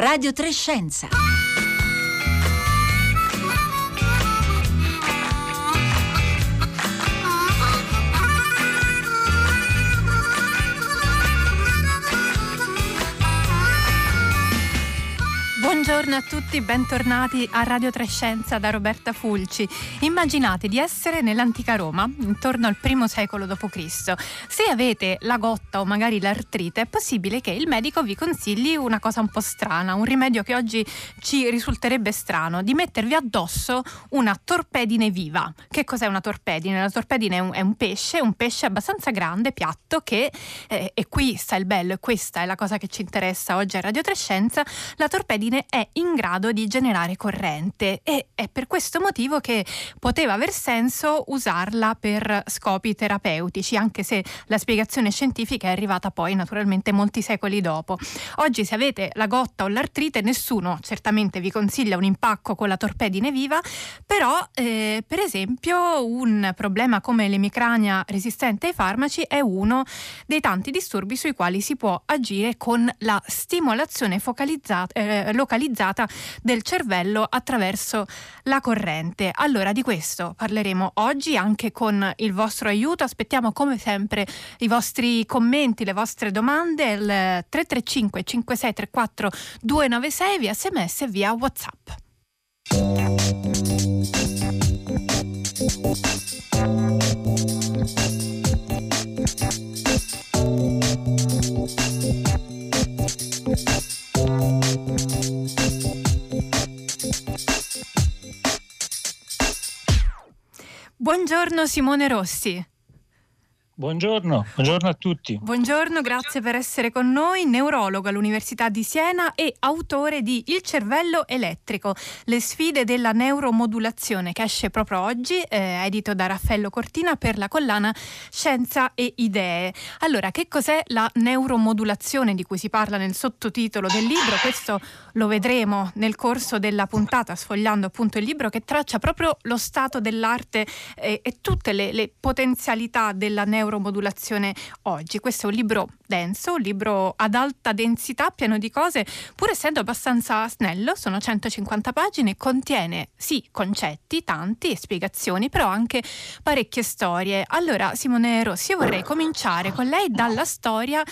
Radio Trescenza. Buongiorno a tutti, bentornati a Radio Trescenza da Roberta Fulci. Immaginate di essere nell'antica Roma, intorno al primo secolo d.C. Se avete la gotta o magari l'artrite, è possibile che il medico vi consigli una cosa un po' strana, un rimedio che oggi ci risulterebbe strano, di mettervi addosso una torpedine viva. Che cos'è una torpedine? La torpedine è un, è un pesce, un pesce abbastanza grande, piatto, che, eh, e qui sta il bello, e questa è la cosa che ci interessa oggi a Radio Trescenza, la torpedine è in grado di generare corrente e è per questo motivo che poteva aver senso usarla per scopi terapeutici, anche se la spiegazione scientifica è arrivata poi naturalmente molti secoli dopo. Oggi se avete la gotta o l'artrite nessuno certamente vi consiglia un impacco con la torpedine viva, però eh, per esempio un problema come l'emicrania resistente ai farmaci è uno dei tanti disturbi sui quali si può agire con la stimolazione focalizzata, eh, localizzata localizzata del cervello attraverso la corrente. Allora di questo parleremo oggi anche con il vostro aiuto. Aspettiamo come sempre i vostri commenti, le vostre domande il 335 5634 296 via sms e via WhatsApp. Buongiorno Simone Rossi. Buongiorno, buongiorno, a tutti. Buongiorno, grazie per essere con noi, neurologo all'Università di Siena e autore di Il cervello elettrico, le sfide della neuromodulazione che esce proprio oggi, eh, edito da Raffaello Cortina per la collana Scienza e Idee. Allora, che cos'è la neuromodulazione di cui si parla nel sottotitolo del libro? Questo lo vedremo nel corso della puntata, sfogliando appunto il libro che traccia proprio lo stato dell'arte eh, e tutte le, le potenzialità della neuromodulazione neuromodulazione oggi. Questo è un libro denso, un libro ad alta densità, pieno di cose, pur essendo abbastanza snello, sono 150 pagine, contiene sì concetti, tanti, e spiegazioni, però anche parecchie storie. Allora, Simone Rossi, io vorrei cominciare con lei dalla storia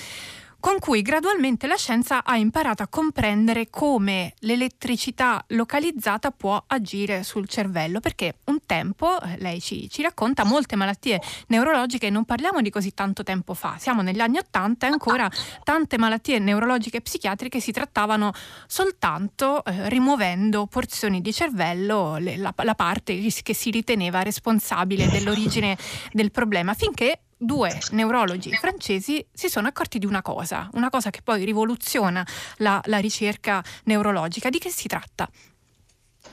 con cui gradualmente la scienza ha imparato a comprendere come l'elettricità localizzata può agire sul cervello, perché un tempo, eh, lei ci, ci racconta, molte malattie neurologiche, non parliamo di così tanto tempo fa, siamo negli anni Ottanta e ancora tante malattie neurologiche e psichiatriche si trattavano soltanto eh, rimuovendo porzioni di cervello, le, la, la parte che si riteneva responsabile dell'origine del problema, finché due neurologi francesi si sono accorti di una cosa, una cosa che poi rivoluziona la, la ricerca neurologica. Di che si tratta?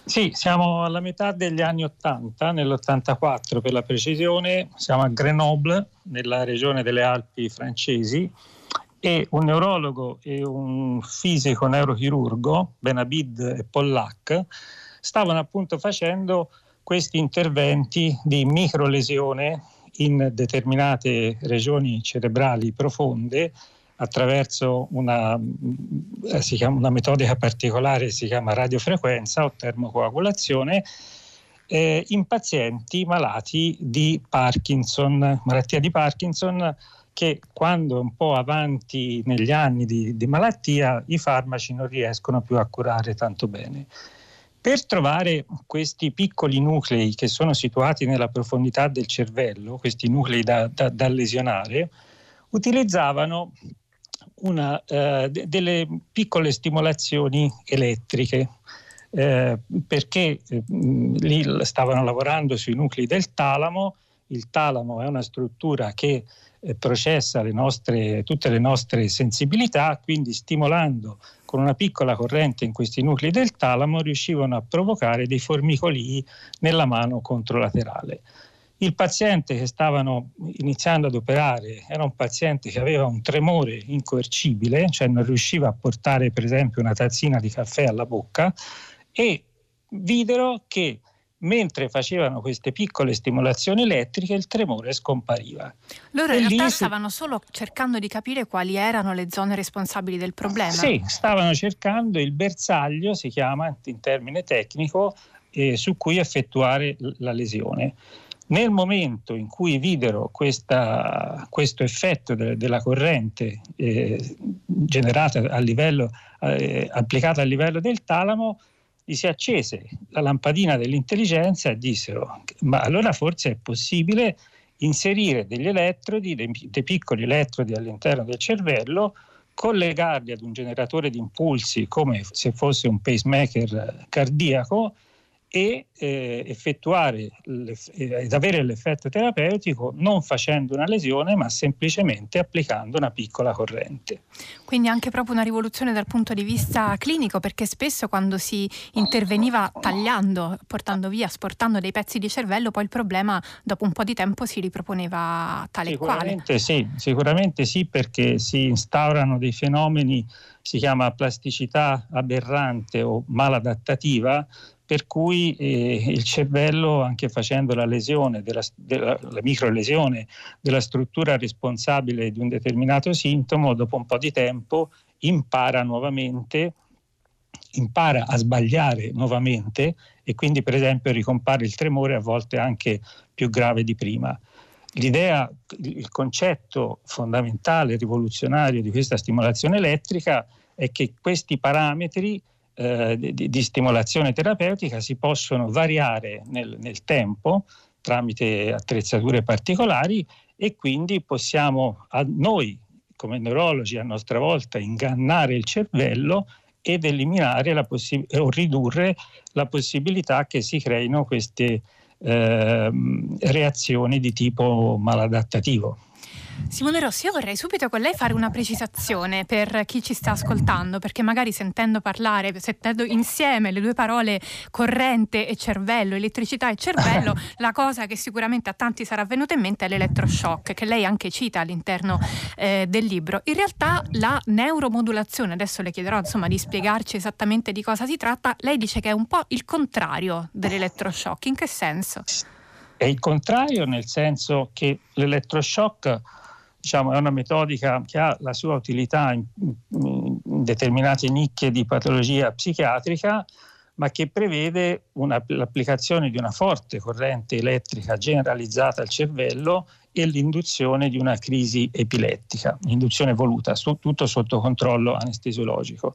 Sì, siamo alla metà degli anni 80, nell'84 per la precisione, siamo a Grenoble, nella regione delle Alpi francesi, e un neurologo e un fisico neurochirurgo, Benabid e Pollack, stavano appunto facendo questi interventi di microlesione in determinate regioni cerebrali profonde attraverso una, eh, chiama, una metodica particolare, si chiama radiofrequenza o termocoagulazione, eh, in pazienti malati di Parkinson, malattia di Parkinson che quando un po' avanti negli anni di, di malattia i farmaci non riescono più a curare tanto bene. Per trovare questi piccoli nuclei che sono situati nella profondità del cervello, questi nuclei da, da, da lesionare, utilizzavano una, de- delle piccole stimolazioni elettriche. Eh, perché eh, lì stavano lavorando sui nuclei del talamo. Il talamo è una struttura che eh, processa le nostre, tutte le nostre sensibilità, quindi stimolando con una piccola corrente in questi nuclei del talamo riuscivano a provocare dei formicolii nella mano controlaterale. Il paziente che stavano iniziando ad operare era un paziente che aveva un tremore incoercibile, cioè non riusciva a portare per esempio una tazzina di caffè alla bocca e videro che mentre facevano queste piccole stimolazioni elettriche il tremore scompariva. Loro in realtà stavano solo cercando di capire quali erano le zone responsabili del problema. Sì, stavano cercando il bersaglio, si chiama in termine tecnico, eh, su cui effettuare la lesione. Nel momento in cui videro questa, questo effetto de, della corrente eh, generata a livello, eh, applicata a livello del talamo, gli si accese la lampadina dell'intelligenza e dissero ma allora forse è possibile inserire degli elettrodi, dei, dei piccoli elettrodi all'interno del cervello, collegarli ad un generatore di impulsi come se fosse un pacemaker cardiaco e eh, effettuare ed avere l'effetto terapeutico non facendo una lesione ma semplicemente applicando una piccola corrente. Quindi anche proprio una rivoluzione dal punto di vista clinico perché spesso quando si interveniva tagliando, portando via, sportando dei pezzi di cervello poi il problema dopo un po' di tempo si riproponeva tale sicuramente quale. Sì, sicuramente sì perché si instaurano dei fenomeni, si chiama plasticità aberrante o maladattativa per cui eh, il cervello, anche facendo la lesione, della, della, la microlesione della struttura responsabile di un determinato sintomo, dopo un po' di tempo impara nuovamente, impara a sbagliare nuovamente e quindi per esempio ricompare il tremore a volte anche più grave di prima. L'idea, il concetto fondamentale, rivoluzionario di questa stimolazione elettrica è che questi parametri eh, di, di, stimolazione terapeutica si possono variare nel, nel tempo tramite attrezzature particolari e quindi possiamo a noi come neurologi a nostra volta ingannare il cervello ed eliminare possi- o ridurre la possibilità che si creino queste eh, reazioni di tipo maladattativo. Simone Rossi, io vorrei subito con lei fare una precisazione per chi ci sta ascoltando, perché magari sentendo parlare, sentendo insieme le due parole corrente e cervello, elettricità e cervello, la cosa che sicuramente a tanti sarà venuta in mente è l'elettroshock, che lei anche cita all'interno eh, del libro. In realtà la neuromodulazione, adesso le chiederò insomma di spiegarci esattamente di cosa si tratta, lei dice che è un po' il contrario dell'elettroshock, in che senso? È il contrario nel senso che l'elettroshock diciamo, è una metodica che ha la sua utilità in, in determinate nicchie di patologia psichiatrica, ma che prevede una, l'applicazione di una forte corrente elettrica generalizzata al cervello e l'induzione di una crisi epilettica, induzione voluta, su, tutto sotto controllo anestesiologico.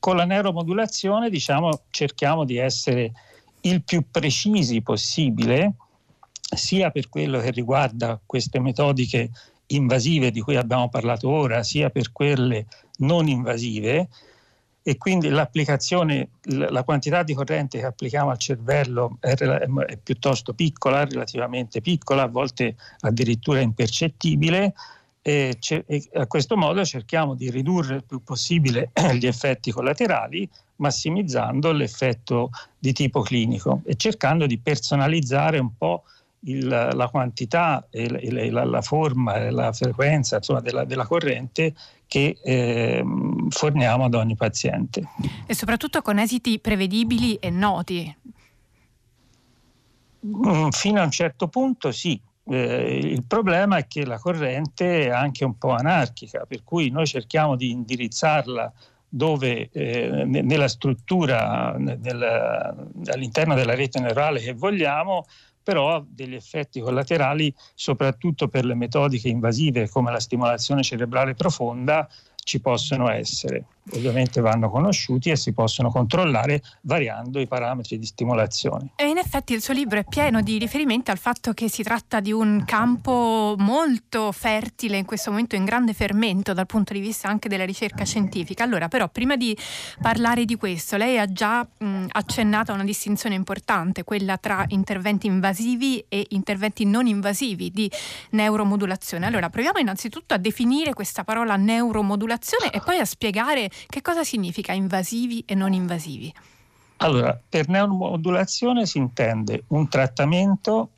Con la neuromodulazione diciamo, cerchiamo di essere il più precisi possibile, sia per quello che riguarda queste metodiche invasive di cui abbiamo parlato ora, sia per quelle non invasive e quindi l'applicazione, la quantità di corrente che applichiamo al cervello è, è piuttosto piccola, relativamente piccola, a volte addirittura impercettibile. E, e a questo modo cerchiamo di ridurre il più possibile gli effetti collaterali, massimizzando l'effetto di tipo clinico e cercando di personalizzare un po' il, la quantità e la, la, forma e la frequenza insomma, della, della, corrente che eh, forniamo ad ogni paziente. E soprattutto con esiti prevedibili e noti. Mm, fino a un certo punto sì, eh, il problema è che la corrente è anche un po' anarchica, per cui noi cerchiamo di indirizzarla dove eh, nella struttura, nel, all'interno della rete neurale che vogliamo, però ha degli effetti collaterali soprattutto per le metodiche invasive come la stimolazione cerebrale profonda ci possono essere ovviamente vanno conosciuti e si possono controllare variando i parametri di stimolazione. E in effetti il suo libro è pieno di riferimenti al fatto che si tratta di un campo molto fertile in questo momento in grande fermento dal punto di vista anche della ricerca scientifica. Allora però prima di parlare di questo lei ha già mh, accennato a una distinzione importante, quella tra interventi invasivi e interventi non invasivi di neuromodulazione. Allora proviamo innanzitutto a definire questa parola neuromodulazione e poi a spiegare che cosa significa invasivi e non invasivi? Allora, per neuromodulazione si intende un trattamento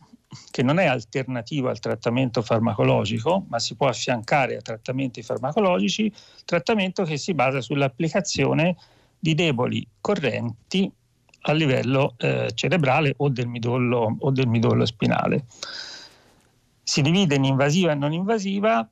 che non è alternativo al trattamento farmacologico, ma si può affiancare a trattamenti farmacologici, trattamento che si basa sull'applicazione di deboli correnti a livello eh, cerebrale o del, midollo, o del midollo spinale. Si divide in invasiva e non invasiva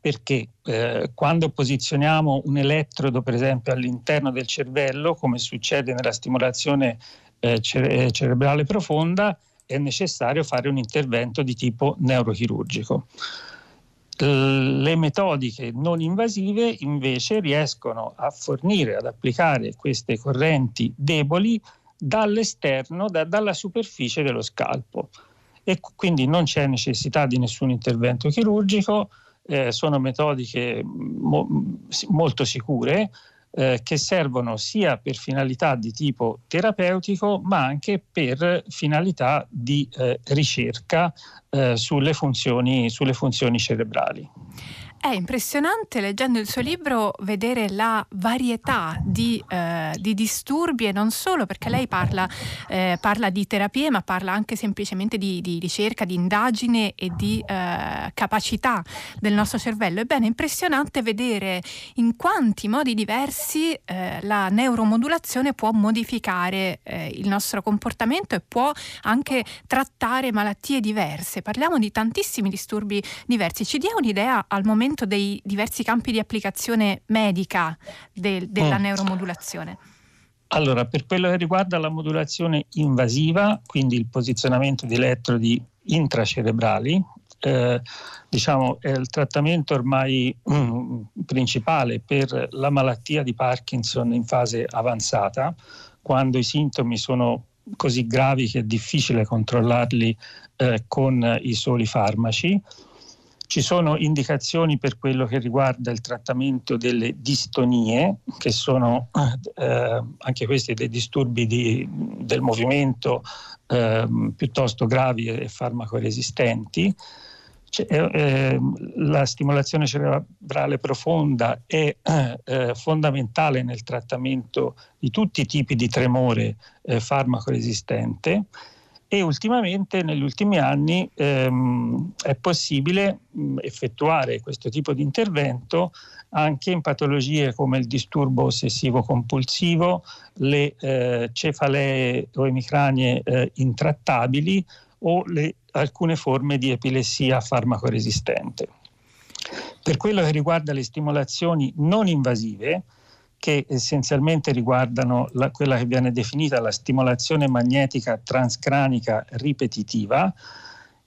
perché eh, quando posizioniamo un elettrodo per esempio all'interno del cervello, come succede nella stimolazione eh, cere- cerebrale profonda, è necessario fare un intervento di tipo neurochirurgico. Le metodiche non invasive invece riescono a fornire, ad applicare queste correnti deboli dall'esterno, da, dalla superficie dello scalpo e quindi non c'è necessità di nessun intervento chirurgico, eh, sono metodiche mo- molto sicure eh, che servono sia per finalità di tipo terapeutico ma anche per finalità di eh, ricerca eh, sulle funzioni, sulle funzioni cerebrali. È impressionante leggendo il suo libro vedere la varietà di, eh, di disturbi e non solo perché lei parla, eh, parla, di terapie ma parla anche semplicemente di, di ricerca, di indagine e di eh, capacità del nostro cervello. Ebbene, è impressionante vedere in quanti modi diversi eh, la neuromodulazione può modificare eh, il nostro comportamento e può anche trattare malattie diverse. Parliamo di tantissimi disturbi diversi. Ci dia un'idea al momento ragionamento dei diversi campi di applicazione medica del, della mm. neuromodulazione? Allora, per quello che riguarda la modulazione invasiva, quindi il posizionamento di elettrodi intracerebrali, eh, diciamo è il trattamento ormai mm, principale per la malattia di Parkinson in fase avanzata, quando i sintomi sono così gravi che è difficile controllarli eh, con i soli farmaci. Ci sono indicazioni per quello che riguarda il trattamento delle distonie, che sono eh, anche questi dei disturbi di, del movimento eh, piuttosto gravi e farmacoresistenti. Eh, la stimolazione cerebrale profonda è eh, fondamentale nel trattamento di tutti i tipi di tremore eh, farmacoresistente e ultimamente negli ultimi anni ehm, è possibile mh, effettuare questo tipo di intervento anche in patologie come il disturbo ossessivo compulsivo, le eh, cefalee o emicranie eh, intrattabili o le, alcune forme di epilessia farmacoresistente. Per quello che riguarda le stimolazioni non invasive, che essenzialmente riguardano la, quella che viene definita la stimolazione magnetica transcranica ripetitiva.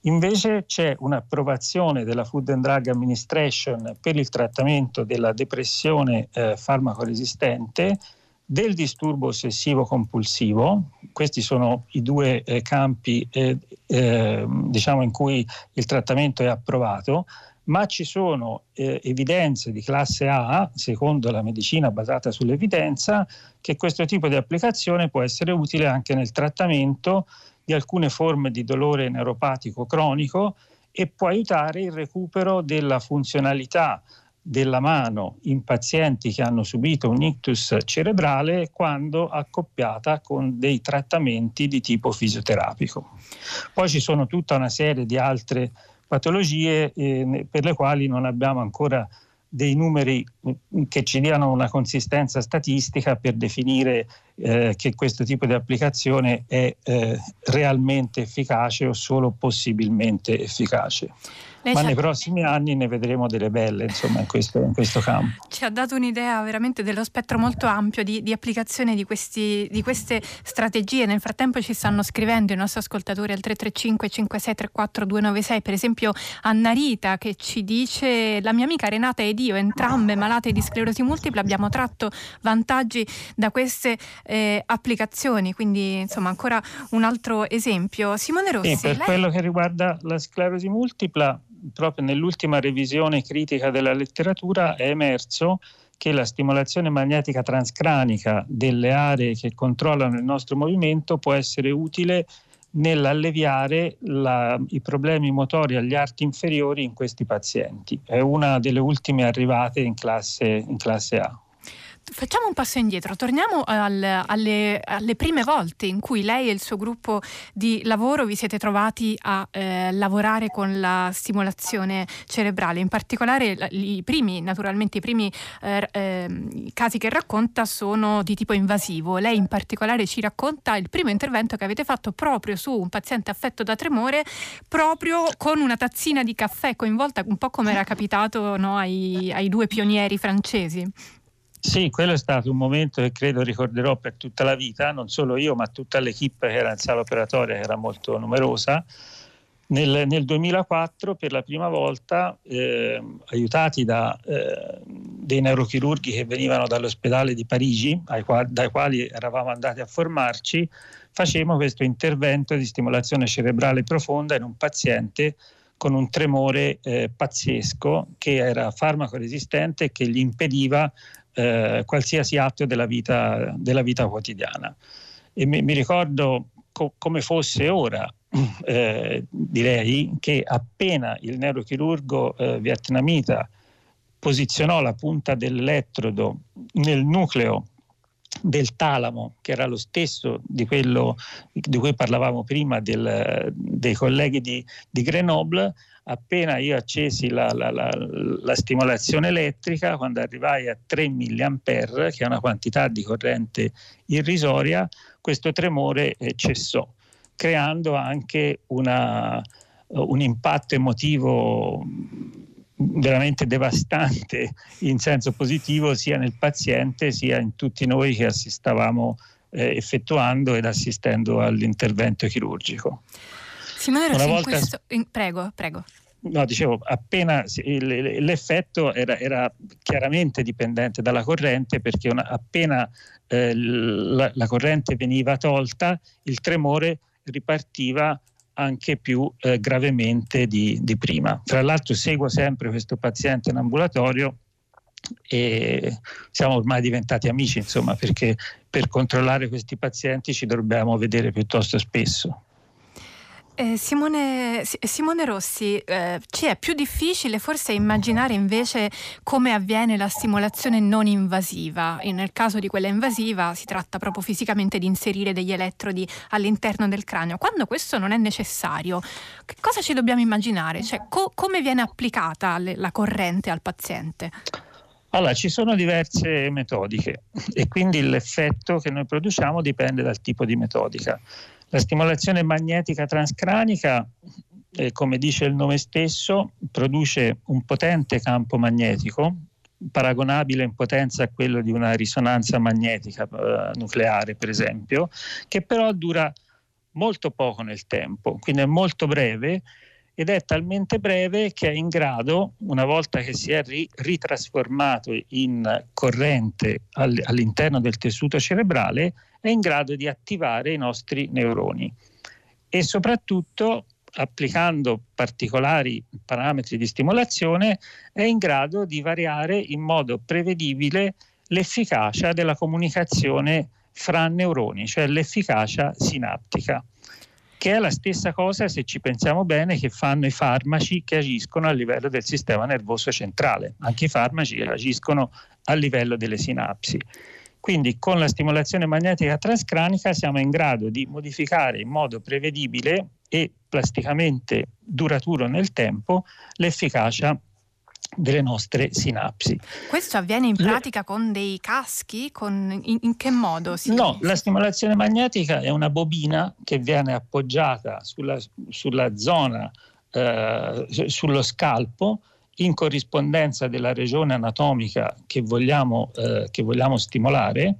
Invece c'è un'approvazione della Food and Drug Administration per il trattamento della depressione eh, farmacoresistente, del disturbo ossessivo compulsivo. Questi sono i due eh, campi eh, eh diciamo in cui il trattamento è approvato ma ci sono eh, evidenze di classe A, secondo la medicina basata sull'evidenza, che questo tipo di applicazione può essere utile anche nel trattamento di alcune forme di dolore neuropatico cronico e può aiutare il recupero della funzionalità della mano in pazienti che hanno subito un ictus cerebrale quando accoppiata con dei trattamenti di tipo fisioterapico. Poi ci sono tutta una serie di altre patologie eh, per le quali non abbiamo ancora dei numeri mm, che ci diano una consistenza statistica per definire eh, che questo tipo di applicazione è eh, realmente efficace o solo possibilmente efficace. Lei ma nei prossimi anni ne vedremo delle belle insomma, in, questo, in questo campo. Ci ha dato un'idea veramente dello spettro molto ampio di, di applicazione di, questi, di, queste strategie. Nel frattempo ci stanno scrivendo i nostri ascoltatori al 335 5634 296, per esempio Anna Rita che ci dice la mia amica Renata ed io, entrambe malate di sclerosi multipla, abbiamo tratto vantaggi da queste eh, applicazioni, quindi insomma ancora un altro esempio. Simone Rossi. Sì, per lei... quello che riguarda la sclerosi multipla, proprio nell'ultima revisione critica della letteratura è emerso che la stimolazione magnetica transcranica delle aree che controllano il nostro movimento può essere utile nell'alleviare la, i problemi motori agli arti inferiori in questi pazienti. È una delle ultime arrivate in classe, in classe A. facciamo un passo indietro, torniamo al, alle, alle, prime volte in cui lei e il suo gruppo di lavoro vi siete trovati a eh, lavorare con la stimolazione cerebrale, in particolare i primi, naturalmente i primi eh, eh, casi che racconta sono di tipo invasivo. Lei in particolare ci racconta il primo intervento che avete fatto proprio su un paziente affetto da tremore, proprio con una tazzina di caffè coinvolta, un po' come era capitato no, ai, ai due pionieri francesi. Sì, quello è stato un momento che credo ricorderò per tutta la vita, non solo io, ma tutta l'equipe che era in sala operatoria, che era molto numerosa. Nel, nel 2004, per la prima volta, eh, aiutati da eh, dei neurochirurghi che venivano dall'ospedale di Parigi, quali, dai quali eravamo andati a formarci, facemmo questo intervento di stimolazione cerebrale profonda in un paziente con un tremore eh, pazzesco che era farmaco resistente e che gli impediva eh, qualsiasi atto della vita, della vita quotidiana. E mi, mi ricordo co- come fosse ora, eh, direi, che appena il neurochirurgo eh, vietnamita posizionò la punta dell'elettrodo nel nucleo del talamo, che era lo stesso di quello di cui parlavamo prima del, dei colleghi di, di Grenoble, appena io accesi la, la, la, la, stimolazione elettrica, quando arrivai a 3 mA, che è una quantità di corrente irrisoria, questo tremore eh, cessò, creando anche una, un impatto emotivo veramente devastante in senso positivo sia nel paziente sia in tutti noi che assistavamo eh, effettuando ed assistendo all'intervento chirurgico. Simone Rossi, volta... questo... prego, prego. No, dicevo, appena l'effetto era, era, chiaramente dipendente dalla corrente perché una, appena eh, la, la, corrente veniva tolta, il tremore ripartiva anche più eh, gravemente di, di, prima. Tra l'altro seguo sempre questo paziente in ambulatorio e siamo ormai diventati amici, insomma, perché per controllare questi pazienti ci dobbiamo vedere piuttosto spesso. Eh, Simone, Simone, Rossi, eh, ci è più difficile forse immaginare invece come avviene la stimolazione non invasiva. E nel caso di quella invasiva si tratta proprio fisicamente di inserire degli elettrodi all'interno del cranio. Quando questo non è necessario, cosa ci dobbiamo immaginare? Cioè, co- come viene applicata le, la corrente al paziente? Allora, ci sono diverse metodiche e quindi l'effetto che noi produciamo dipende dal tipo di metodica. La stimolazione magnetica transcranica, eh, come dice il nome stesso, produce un potente campo magnetico, paragonabile in potenza a quello di una risonanza magnetica eh, nucleare, per esempio, che però dura molto poco nel tempo, quindi è molto breve ed è talmente breve che è in grado, una volta che si è ri- ritrasformato in corrente all- all'interno del tessuto cerebrale, è in grado di attivare i nostri neuroni e soprattutto applicando particolari parametri di stimolazione è in grado di variare in modo prevedibile l'efficacia della comunicazione fra neuroni, cioè l'efficacia sinaptica, che è la stessa cosa, se ci pensiamo bene, che fanno i farmaci che agiscono a livello del sistema nervoso centrale. Anche i farmaci agiscono a livello delle sinapsi. Quindi con la stimolazione magnetica transcranica siamo in grado di modificare in modo prevedibile e plasticamente duraturo nel tempo l'efficacia delle nostre sinapsi. Questo avviene in pratica Le... con dei caschi? Con... In, in, che modo? Si... No, la stimolazione magnetica è una bobina che viene appoggiata sulla, sulla zona, eh, sullo scalpo in corrispondenza della regione anatomica che vogliamo, eh, che vogliamo stimolare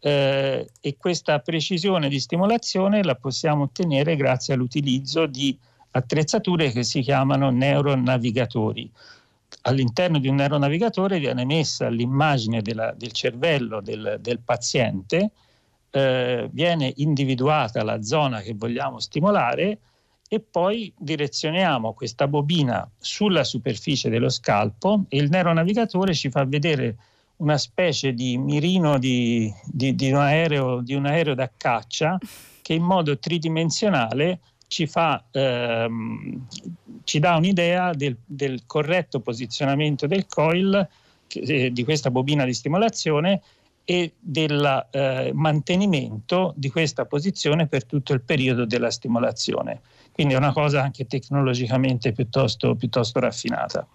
eh, e questa precisione di stimolazione la possiamo ottenere grazie all'utilizzo di attrezzature che si chiamano neuronavigatori. All'interno di un neuronavigatore viene messa l'immagine della, del cervello del, del paziente, eh, viene individuata la zona che vogliamo stimolare e poi direzioniamo questa bobina sulla superficie dello scalpo e il neuronavigatore ci fa vedere una specie di mirino di, di, di, un, aereo, di un, aereo, da caccia che in modo tridimensionale ci, fa, ehm, ci dà un'idea del, del, corretto posizionamento del coil eh, di questa bobina di stimolazione e del eh, mantenimento di questa posizione per tutto il periodo della stimolazione. Quindi è una cosa anche tecnologicamente piuttosto, piuttosto raffinata.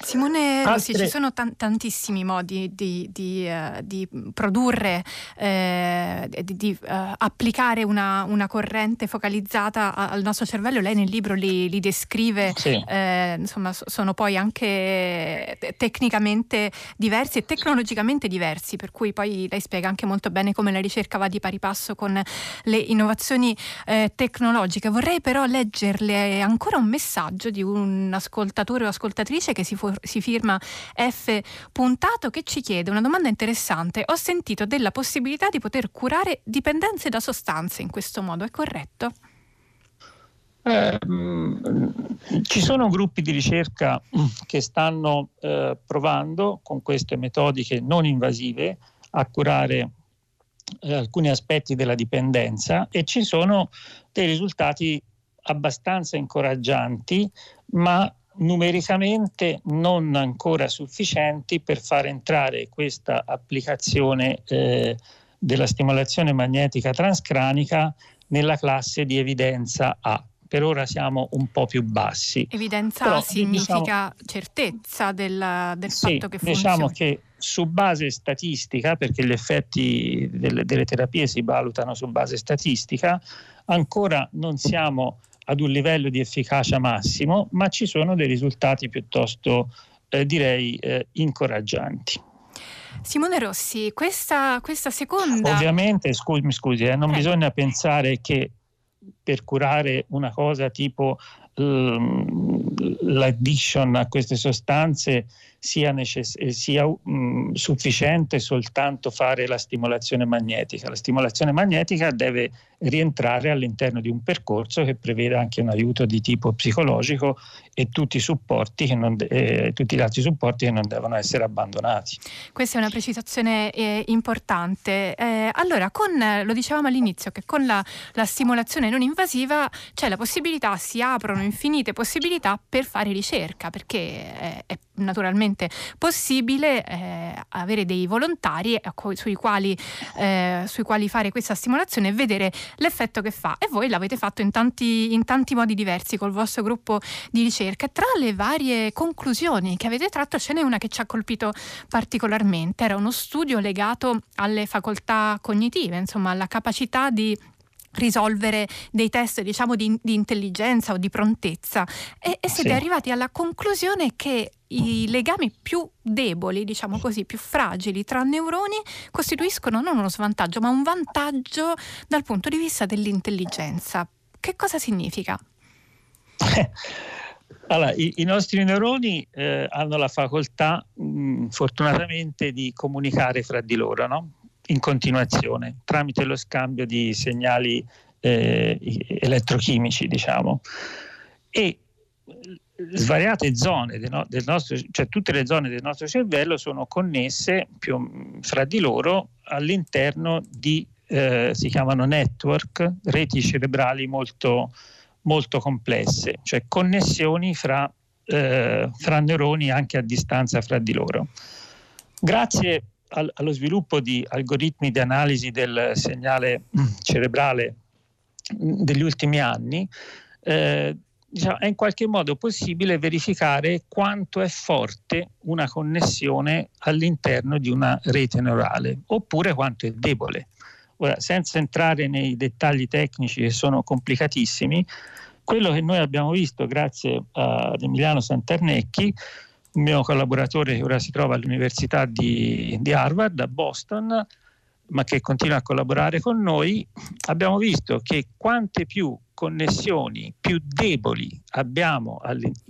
Simone Rossi, ci sono t- tantissimi modi di, di, uh, di produrre, eh, di, di uh, applicare una, una, corrente focalizzata a, al nostro cervello. Lei nel libro li, li descrive, sì. eh, insomma, sono poi anche tecnicamente diversi e tecnologicamente diversi, per cui poi lei spiega anche molto bene come la ricerca va di pari passo con le innovazioni eh, tecnologiche. Vorrei però leggerle ancora un messaggio di un ascoltatore o ascoltatrice che si fu- si firma F. Puntato che ci chiede una domanda interessante. Ho sentito della possibilità di poter curare dipendenze da sostanze in questo modo, è corretto? Eh, ci sono gruppi di ricerca che stanno eh, provando con queste metodiche non invasive a curare eh, alcuni aspetti della dipendenza e ci sono dei risultati abbastanza incoraggianti, ma numericamente non ancora sufficienti per far entrare questa applicazione eh, della stimolazione magnetica transcranica nella classe di evidenza A. Per ora siamo un po' più bassi. Evidenza Però, significa diciamo, certezza del, del sì, fatto che funziona. Diciamo che su base statistica, perché gli effetti delle, delle terapie si valutano su base statistica, ancora non siamo ad un livello di efficacia massimo, ma ci sono dei risultati piuttosto, eh, direi, eh, incoraggianti. Simone Rossi, questa, questa seconda... Ovviamente, scusi, scusi eh, non bisogna pensare che per curare una cosa tipo l'addiction a queste sostanze sia, necess- eh, sia mh, sufficiente soltanto fare la stimolazione magnetica. La stimolazione magnetica deve rientrare all'interno di un percorso che prevede anche un aiuto di tipo psicologico e tutti, de- eh, tutti gli altri supporti che non devono essere abbandonati. Questa è una precisazione eh, importante. Eh, allora, con, lo dicevamo all'inizio, che con la, la stimolazione non invasiva c'è la possibilità, si aprono infinite possibilità per fare ricerca, perché è, è naturalmente possibile eh, avere dei volontari sui quali, eh, sui quali, fare questa stimolazione e vedere l'effetto che fa. E voi l'avete fatto in tanti, in tanti modi diversi col vostro gruppo di ricerca. Tra le varie conclusioni che avete tratto ce n'è una che ci ha colpito particolarmente. Era uno studio legato alle facoltà cognitive, insomma alla capacità di risolvere dei test diciamo di, di intelligenza o di prontezza e, e siete sì. arrivati alla conclusione che i legami più deboli, diciamo così, più fragili tra neuroni costituiscono non uno svantaggio ma un vantaggio dal punto di vista dell'intelligenza. Che cosa significa? Allora, i, i, nostri neuroni eh, hanno la facoltà, mh, fortunatamente, di comunicare fra di loro, no? In continuazione tramite lo scambio di segnali eh, elettrochimici, diciamo. E svariate zone del, no, del, nostro, cioè tutte le zone del nostro cervello sono connesse più, fra di loro all'interno di, eh, si chiamano network, reti cerebrali molto, molto complesse, cioè connessioni fra, eh, fra neuroni anche a distanza fra di loro. Grazie al, allo sviluppo di algoritmi di analisi del segnale mm, cerebrale mm, degli ultimi anni, eh, diciamo, è in qualche modo possibile verificare quanto è forte una connessione all'interno di una rete neurale oppure quanto è debole. Ora, senza entrare nei dettagli tecnici che sono complicatissimi, quello che noi abbiamo visto grazie ad Emiliano Santernecchi un mio collaboratore che ora si trova all'Università di, di Harvard, a Boston, ma che continua a collaborare con noi, abbiamo visto che quante più connessioni più deboli abbiamo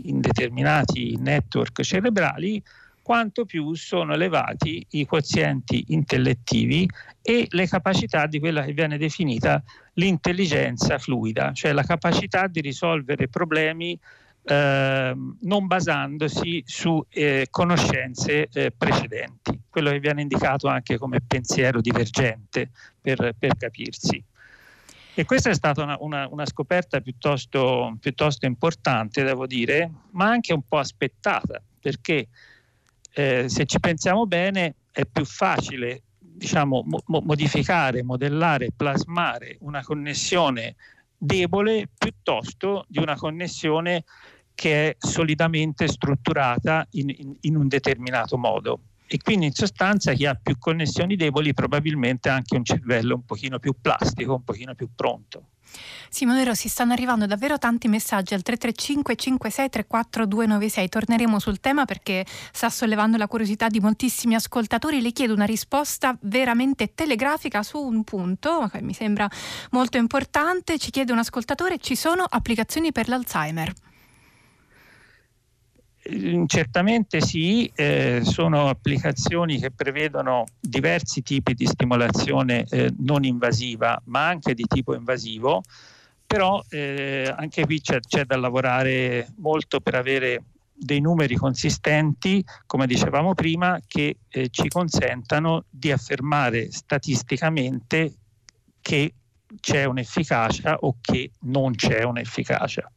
in determinati network cerebrali, quanto più sono elevati i quozienti intellettivi e le capacità di quella che viene definita l'intelligenza fluida, cioè la capacità di risolvere problemi eh, non basandosi su eh, conoscenze eh, precedenti, quello che viene indicato anche come pensiero divergente per, per capirsi. E questa è stata una, una, una scoperta piuttosto, piuttosto, importante, devo dire, ma anche un po' aspettata, perché eh, se ci pensiamo bene è più facile diciamo, mo- modificare, modellare, plasmare una connessione debole piuttosto di una connessione che è solidamente strutturata in, in, in un determinato modo e quindi in sostanza chi ha più connessioni deboli probabilmente ha anche un cervello un pochino più plastico, un pochino più pronto. Simone Rossi, stanno arrivando davvero tanti messaggi al 335 5634 296. Torneremo sul tema perché sta sollevando la curiosità di moltissimi ascoltatori. Le chiedo una risposta veramente telegrafica su un punto che mi sembra molto importante. Ci chiede un ascoltatore, ci sono applicazioni per l'Alzheimer? Mm, certamente sì, eh, sono applicazioni che prevedono diversi tipi di stimolazione eh, non invasiva, ma anche di tipo invasivo, però eh, anche qui c'è, c'è, da lavorare molto per avere dei numeri consistenti, come dicevamo prima, che eh, ci consentano di affermare statisticamente che c'è un'efficacia o che non c'è un'efficacia.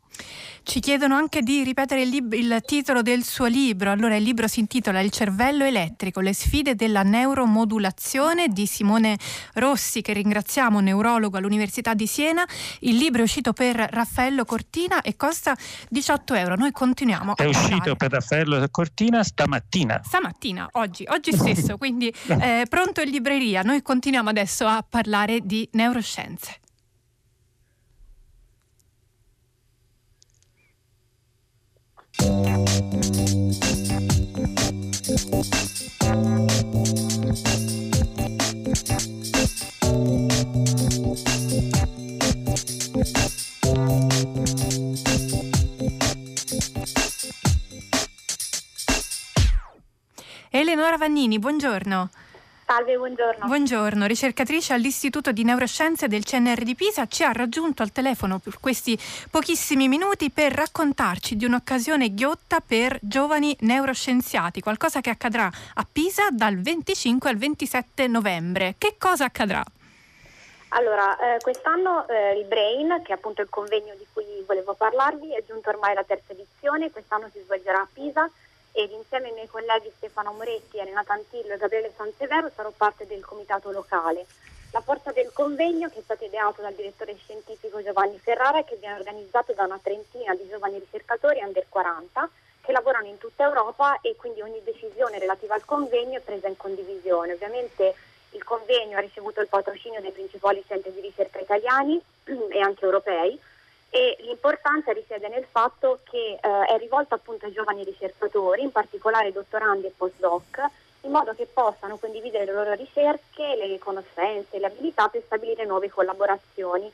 Ci chiedono anche di ripetere il, lib- il, titolo del suo libro. Allora, il libro si intitola Il cervello elettrico, le sfide della neuromodulazione di Simone Rossi, che ringraziamo, neurologo all'Università di Siena. Il libro è uscito per Raffaello Cortina e costa 18 euro. Noi continuiamo. È uscito per Raffaello Cortina stamattina. Stamattina, oggi, oggi stesso, quindi eh, pronto in libreria. Noi continuiamo adesso a parlare di neuroscienze. Eleonora Vannini, buongiorno. Salve, buongiorno. Buongiorno, ricercatrice all'Istituto di Neuroscienze del CNR di Pisa, ci ha raggiunto al telefono per questi pochissimi minuti per raccontarci di un'occasione ghiotta per giovani neuroscienziati, qualcosa che accadrà a Pisa dal 25 al 27 novembre. Che cosa accadrà? Allora, eh, quest'anno eh, il Brain, che è appunto il convegno di cui volevo parlarvi, è giunto ormai alla terza edizione, quest'anno si svolgerà a Pisa ed insieme ai miei colleghi Stefano Moretti, Renata Antillo e Gabriele Sansevero sarò parte del comitato locale. La forza del convegno, che è stato ideato dal direttore scientifico Giovanni Ferrara e che viene organizzato da una trentina di giovani ricercatori under 40 che lavorano in tutta Europa e quindi ogni decisione relativa al convegno è presa in condivisione. Ovviamente il convegno ha ricevuto il patrocinio dei principali centri di ricerca italiani e anche europei e l'importanza risiede nel fatto che eh, è rivolta appunto ai giovani ricercatori, in particolare dottorandi e postdoc, in modo che possano condividere le loro ricerche, le conoscenze, le abilità per stabilire nuove collaborazioni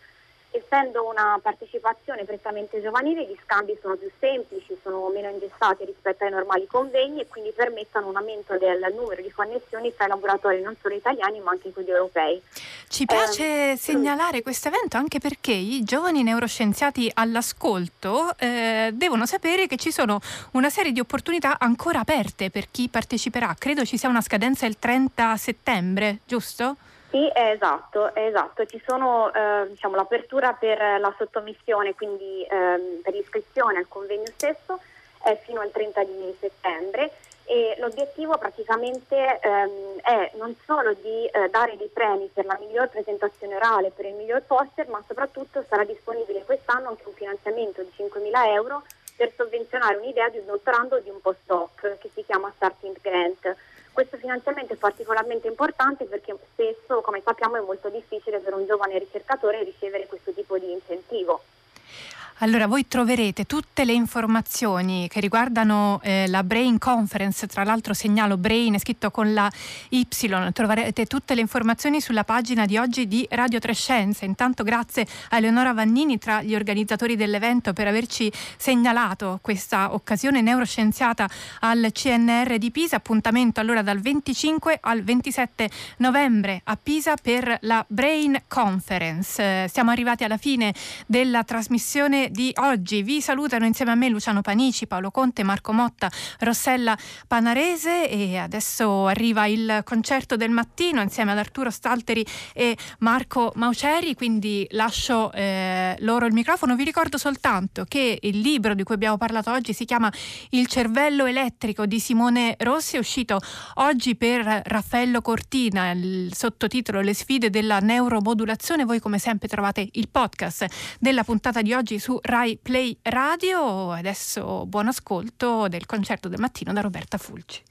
essendo una partecipazione prettamente giovanile, gli scambi sono più semplici, sono meno ingessati rispetto ai normali convegni e quindi permettono un aumento del numero di connessioni tra i laboratori non solo italiani ma anche quelli europei. Ci piace eh, segnalare questo evento anche perché i giovani neuroscienziati all'ascolto eh, devono sapere che ci sono una serie di opportunità ancora aperte per chi parteciperà. Credo ci sia una scadenza il 30 settembre, giusto? Sì, esatto, esatto. Ci sono eh, diciamo, l'apertura per la sottomissione, quindi ehm, per l'iscrizione al convegno stesso è fino al 30 di settembre e l'obiettivo praticamente ehm, è non solo di eh, dare dei premi per la miglior presentazione orale, per il miglior poster, ma soprattutto sarà disponibile quest'anno anche un finanziamento di 5.000 euro per sovvenzionare un'idea di un dottorando di un postdoc che si chiama Starting Grant. Questo finanziamento è particolarmente importante perché spesso, come sappiamo, è molto difficile per un giovane ricercatore ricevere questo tipo di incentivo. Allora, voi troverete tutte le informazioni che riguardano eh, la Brain Conference, tra l'altro segnalo Brain scritto con la Y, troverete tutte le informazioni sulla pagina di oggi di Radio Trescenze. Intanto grazie a Eleonora Vannini tra gli organizzatori dell'evento per averci segnalato questa occasione neuroscienziata al CNR di Pisa. Appuntamento allora dal 25 al 27 novembre a Pisa per la Brain Conference. Eh, siamo arrivati alla fine della trasmissione di oggi. Vi salutano insieme a me Luciano Panici, Paolo Conte, Marco Motta, Rossella Panarese e adesso arriva il concerto del mattino insieme ad Arturo Stalteri e Marco Mauceri, quindi lascio eh, loro il microfono. Vi ricordo soltanto che il libro di cui abbiamo parlato oggi si chiama Il cervello elettrico di Simone Rossi, è uscito oggi per Raffaello Cortina, il sottotitolo Le sfide della neuromodulazione. Voi come sempre trovate il podcast della puntata di oggi su Rai Play Radio. Adesso buon ascolto del concerto del mattino da Roberta Fulci.